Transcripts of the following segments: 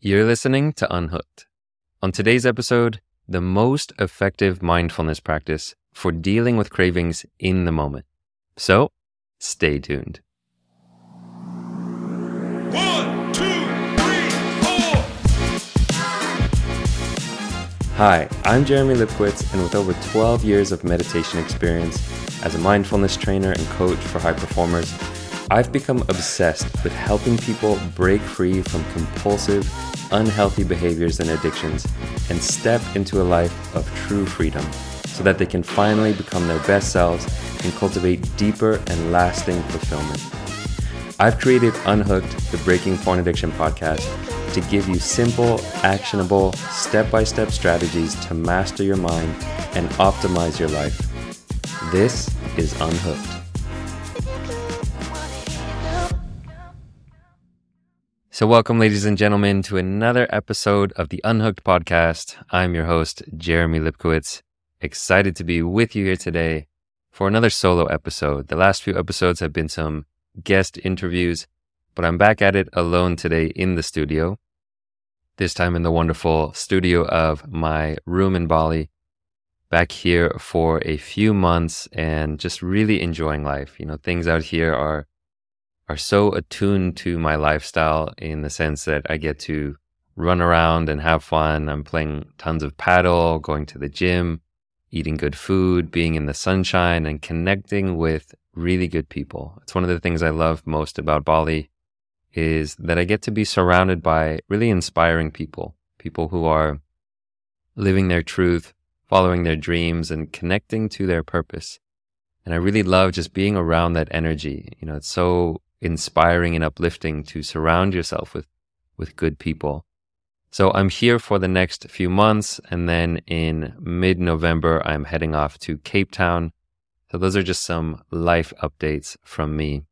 You're listening to Unhooked. On today's episode, the most effective mindfulness practice for dealing with cravings in the moment. So, stay tuned. One, two, three, four. Hi, I'm Jeremy Lipkowitz, and with over 12 years of meditation experience as a mindfulness trainer and coach for high performers, I've become obsessed with helping people break free from compulsive, unhealthy behaviors and addictions and step into a life of true freedom so that they can finally become their best selves and cultivate deeper and lasting fulfillment. I've created Unhooked, the Breaking Porn Addiction podcast, to give you simple, actionable, step by step strategies to master your mind and optimize your life. This is Unhooked. So, welcome, ladies and gentlemen, to another episode of the Unhooked podcast. I'm your host, Jeremy Lipkowitz. Excited to be with you here today for another solo episode. The last few episodes have been some guest interviews, but I'm back at it alone today in the studio. This time in the wonderful studio of my room in Bali. Back here for a few months and just really enjoying life. You know, things out here are are so attuned to my lifestyle in the sense that I get to run around and have fun. I'm playing tons of paddle, going to the gym, eating good food, being in the sunshine, and connecting with really good people. It's one of the things I love most about Bali is that I get to be surrounded by really inspiring people, people who are living their truth, following their dreams, and connecting to their purpose. And I really love just being around that energy. You know, it's so inspiring and uplifting to surround yourself with, with good people. So I'm here for the next few months. And then in mid November, I'm heading off to Cape Town. So those are just some life updates from me.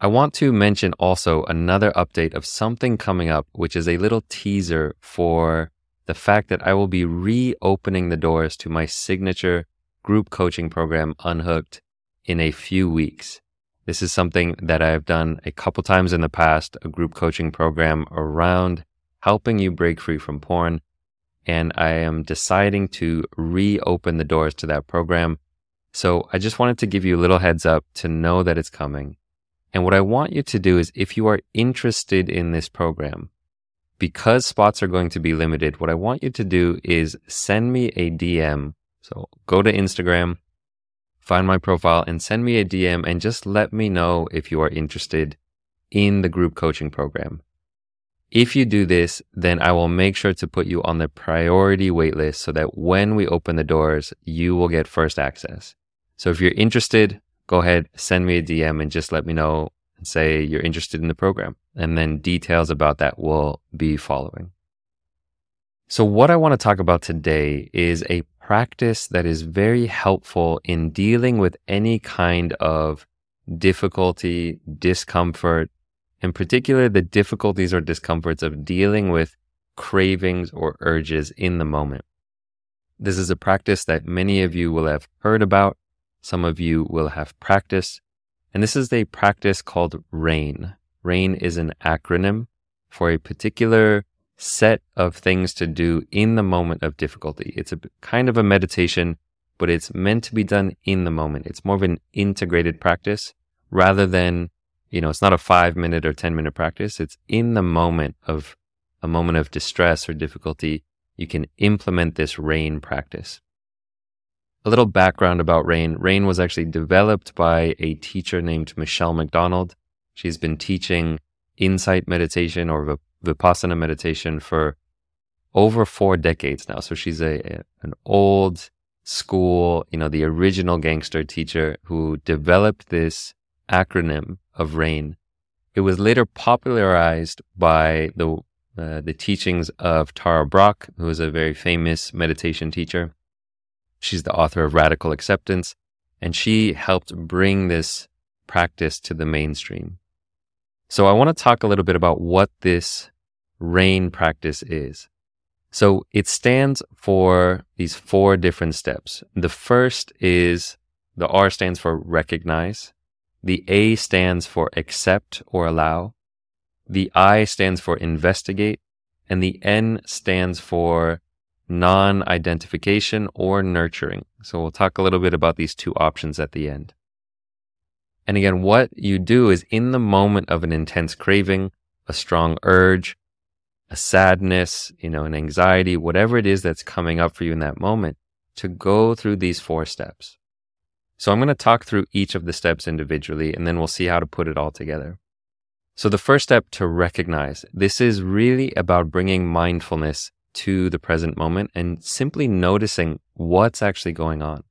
I want to mention also another update of something coming up, which is a little teaser for the fact that I will be reopening the doors to my signature group coaching program, Unhooked, in a few weeks. This is something that I've done a couple times in the past, a group coaching program around helping you break free from porn. And I am deciding to reopen the doors to that program. So I just wanted to give you a little heads up to know that it's coming. And what I want you to do is if you are interested in this program, because spots are going to be limited, what I want you to do is send me a DM. So go to Instagram, find my profile and send me a DM and just let me know if you are interested in the group coaching program. If you do this, then I will make sure to put you on the priority waitlist so that when we open the doors, you will get first access. So if you're interested, go ahead, send me a DM and just let me know and say you're interested in the program. And then details about that will be following. So what I want to talk about today is a practice that is very helpful in dealing with any kind of difficulty, discomfort, in particular, the difficulties or discomforts of dealing with cravings or urges in the moment. This is a practice that many of you will have heard about. Some of you will have practiced. And this is a practice called RAIN. RAIN is an acronym for a particular set of things to do in the moment of difficulty. It's a kind of a meditation, but it's meant to be done in the moment. It's more of an integrated practice rather than, you know, it's not a five minute or 10 minute practice. It's in the moment of a moment of distress or difficulty. You can implement this RAIN practice. A little background about RAIN. RAIN was actually developed by a teacher named Michelle McDonald. She's been teaching insight meditation or vipassana meditation for over four decades now. So she's a, a, an old school, you know, the original gangster teacher who developed this acronym of RAIN. It was later popularized by the uh, the teachings of Tara Brach, who is a very famous meditation teacher. She's the author of Radical Acceptance, and she helped bring this practice to the mainstream. So I want to talk a little bit about what this RAIN practice is. So it stands for these four different steps. The first is the R stands for recognize. The A stands for accept or allow. The I stands for investigate, and the N stands for non identification or nurturing. So we'll talk a little bit about these two options at the end. And again, what you do is in the moment of an intense craving, a strong urge, a sadness, you know, an anxiety, whatever it is that's coming up for you in that moment, to go through these four steps. So I'm going to talk through each of the steps individually and then we'll see how to put it all together. So the first step to recognize this is really about bringing mindfulness to the present moment and simply noticing what's actually going on.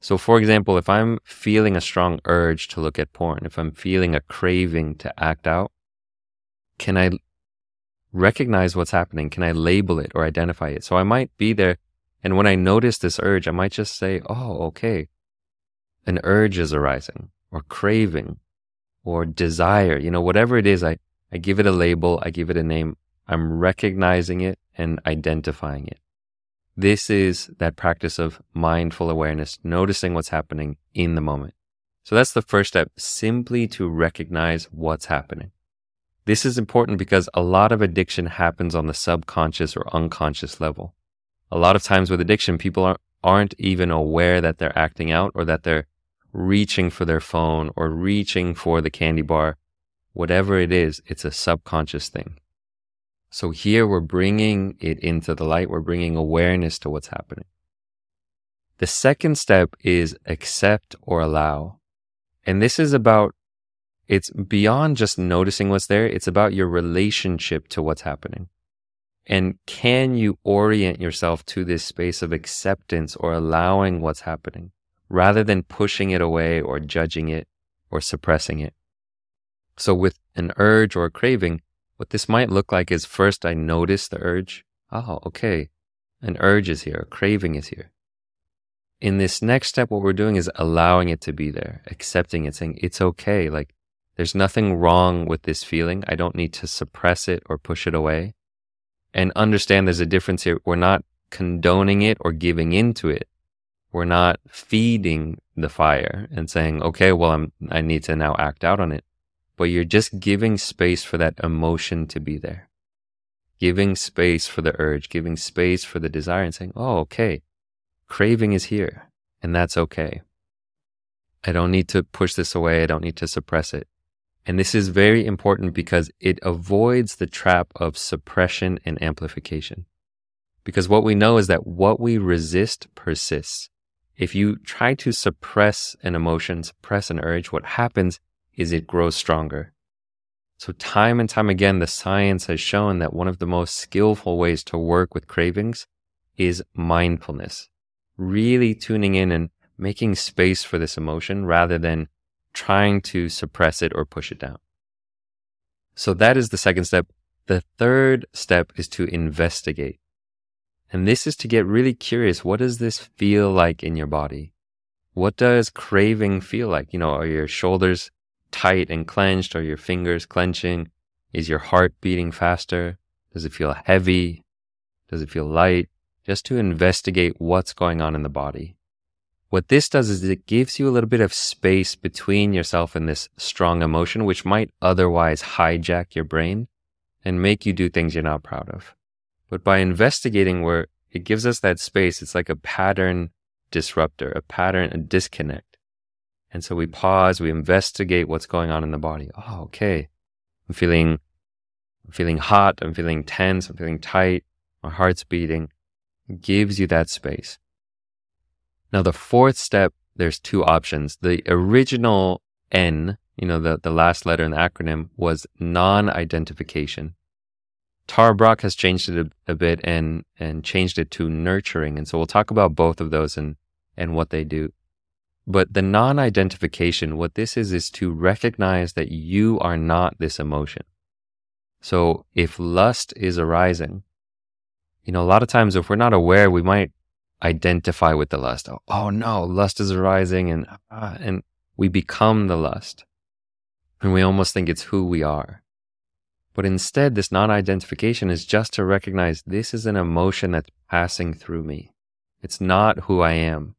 So, for example, if I'm feeling a strong urge to look at porn, if I'm feeling a craving to act out, can I recognize what's happening? Can I label it or identify it? So I might be there. And when I notice this urge, I might just say, Oh, okay. An urge is arising or craving or desire, you know, whatever it is, I, I give it a label. I give it a name. I'm recognizing it and identifying it. This is that practice of mindful awareness, noticing what's happening in the moment. So that's the first step, simply to recognize what's happening. This is important because a lot of addiction happens on the subconscious or unconscious level. A lot of times with addiction, people aren't even aware that they're acting out or that they're reaching for their phone or reaching for the candy bar. Whatever it is, it's a subconscious thing. So here we're bringing it into the light. We're bringing awareness to what's happening. The second step is accept or allow. And this is about, it's beyond just noticing what's there. It's about your relationship to what's happening. And can you orient yourself to this space of acceptance or allowing what's happening rather than pushing it away or judging it or suppressing it? So with an urge or a craving, what this might look like is first I notice the urge. Oh, okay. An urge is here, a craving is here. In this next step, what we're doing is allowing it to be there, accepting it, saying it's okay. Like there's nothing wrong with this feeling. I don't need to suppress it or push it away. And understand there's a difference here. We're not condoning it or giving into it. We're not feeding the fire and saying, okay, well, I'm, I need to now act out on it but you're just giving space for that emotion to be there. Giving space for the urge, giving space for the desire and saying, oh, okay, craving is here and that's okay. I don't need to push this away. I don't need to suppress it. And this is very important because it avoids the trap of suppression and amplification. Because what we know is that what we resist persists. If you try to suppress an emotion, suppress an urge, what happens is it grows stronger. So, time and time again, the science has shown that one of the most skillful ways to work with cravings is mindfulness, really tuning in and making space for this emotion rather than trying to suppress it or push it down. So, that is the second step. The third step is to investigate. And this is to get really curious. What does this feel like in your body? What does craving feel like? You know, are your shoulders tight and clenched? Are your fingers clenching? Is your heart beating faster? Does it feel heavy? Does it feel light? Just to investigate what's going on in the body. What this does is it gives you a little bit of space between yourself and this strong emotion, which might otherwise hijack your brain and make you do things you're not proud of. But by investigating where it gives us that space, it's like a pattern disruptor, a pattern, a disconnect. And so we pause, we investigate what's going on in the body. Oh, okay. I'm feeling, I'm feeling hot. I'm feeling tense. I'm feeling tight. My heart's beating. It gives you that space. Now, the fourth step, there's two options. The original N, you know, the, the last letter in the acronym was non-identification. Tara Brach has changed it a, a bit and, and changed it to nurturing. And so we'll talk about both of those and, and what they do. But the non identification, what this is, is to recognize that you are not this emotion. So if lust is arising, you know, a lot of times if we're not aware, we might identify with the lust. Oh, oh no, lust is arising and, uh, and we become the lust. And we almost think it's who we are. But instead, this non identification is just to recognize this is an emotion that's passing through me. It's not who I am.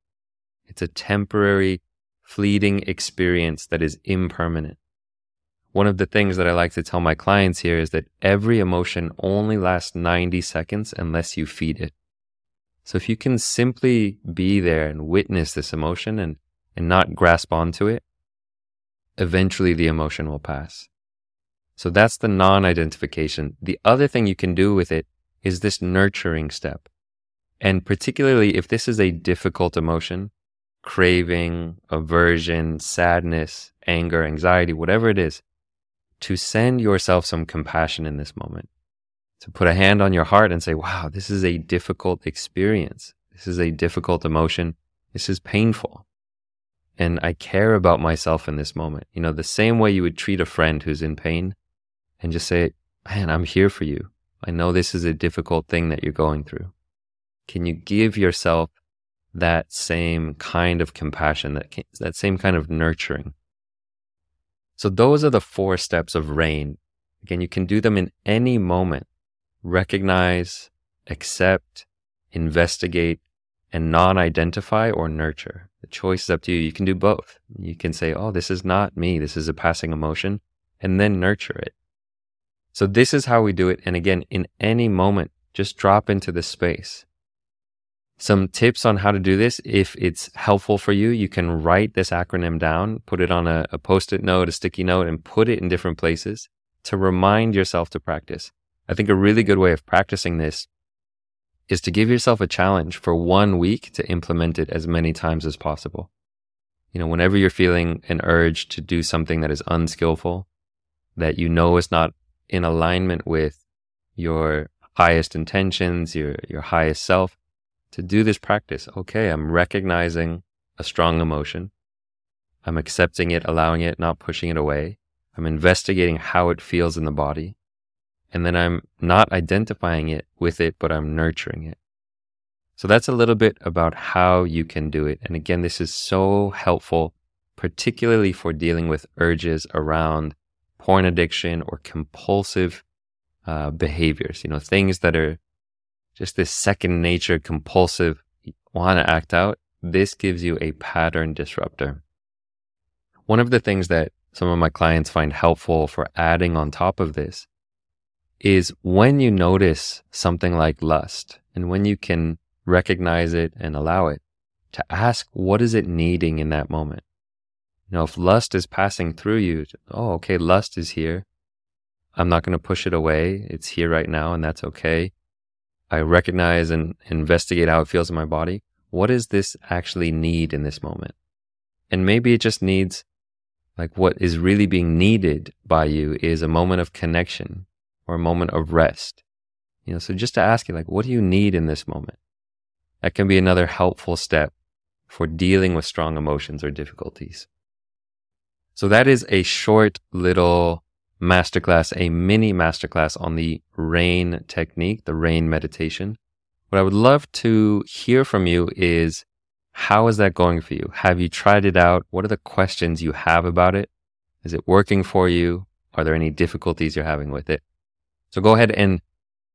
It's a temporary, fleeting experience that is impermanent. one of the things that I like to tell my clients here is that every emotion only lasts 90 seconds unless you feed it. So if you can simply be there and witness this emotion and, and not grasp onto it, eventually the emotion will pass. So that's the non identification. The other thing you can do with it is this nurturing step. And particularly if this is a difficult emotion, craving, aversion, sadness, anger, anxiety, whatever it is, to send yourself some compassion in this moment, to put a hand on your heart and say, wow, this is a difficult experience. This is a difficult emotion. This is painful. And I care about myself in this moment. You know, the same way you would treat a friend who's in pain and just say, man, I'm here for you. I know this is a difficult thing that you're going through. Can you give yourself that same kind of compassion, that, that same kind of nurturing? So those are the four steps of rain. Again, you can do them in any moment. Recognize, accept, investigate, and non-identify or nurture. The choice is up to you. You can do both. You can say, Oh, this is not me. This is a passing emotion and then nurture it. So this is how we do it. And again, in any moment, just drop into the space some tips on how to do this. If it's helpful for you, you can write this acronym down, put it on a, a post it note, a sticky note, and put it in different places to remind yourself to practice. I think a really good way of practicing this is to give yourself a challenge for one week to implement it as many times as possible. You know, whenever you're feeling an urge to do something that is unskillful, that you know is not in alignment with your highest intentions, your, your highest self, to do this practice. Okay, I'm recognizing a strong emotion. I'm accepting it, allowing it, not pushing it away. I'm investigating how it feels in the body. And then I'm not identifying it with it, but I'm nurturing it. So that's a little bit about how you can do it. And again, this is so helpful, particularly for dealing with urges around porn addiction or compulsive uh, behaviors, you know, things that are just this second nature compulsive want to act out, this gives you a pattern disruptor. One of the things that some of my clients find helpful for adding on top of this is when you notice something like lust and when you can recognize it and allow it to ask, what is it needing in that moment? You know, if lust is passing through you, oh, okay, lust is here. I'm not going to push it away. It's here right now and that's okay. I recognize and investigate how it feels in my body. What does this actually need in this moment? And maybe it just needs like what is really being needed by you is a moment of connection or a moment of rest. You know, so just to ask you, like, what do you need in this moment? That can be another helpful step for dealing with strong emotions or difficulties. So that is a short little masterclass, a mini masterclass on the rain technique, the rain meditation. What I would love to hear from you is how is that going for you? Have you tried it out? What are the questions you have about it? Is it working for you? Are there any difficulties you're having with it? So go ahead and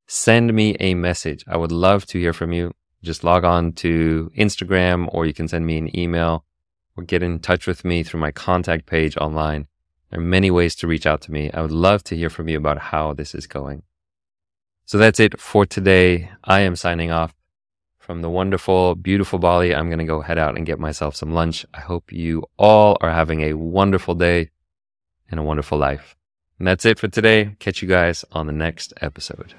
send me a message. I would love to hear from you. Just log on to Instagram or you can send me an email or get in touch with me through my contact page online. There are many ways to reach out to me. I would love to hear from you about how this is going. So that's it for today. I am signing off from the wonderful, beautiful Bali. I'm going to go head out and get myself some lunch. I hope you all are having a wonderful day and a wonderful life. And that's it for today. Catch you guys on the next episode.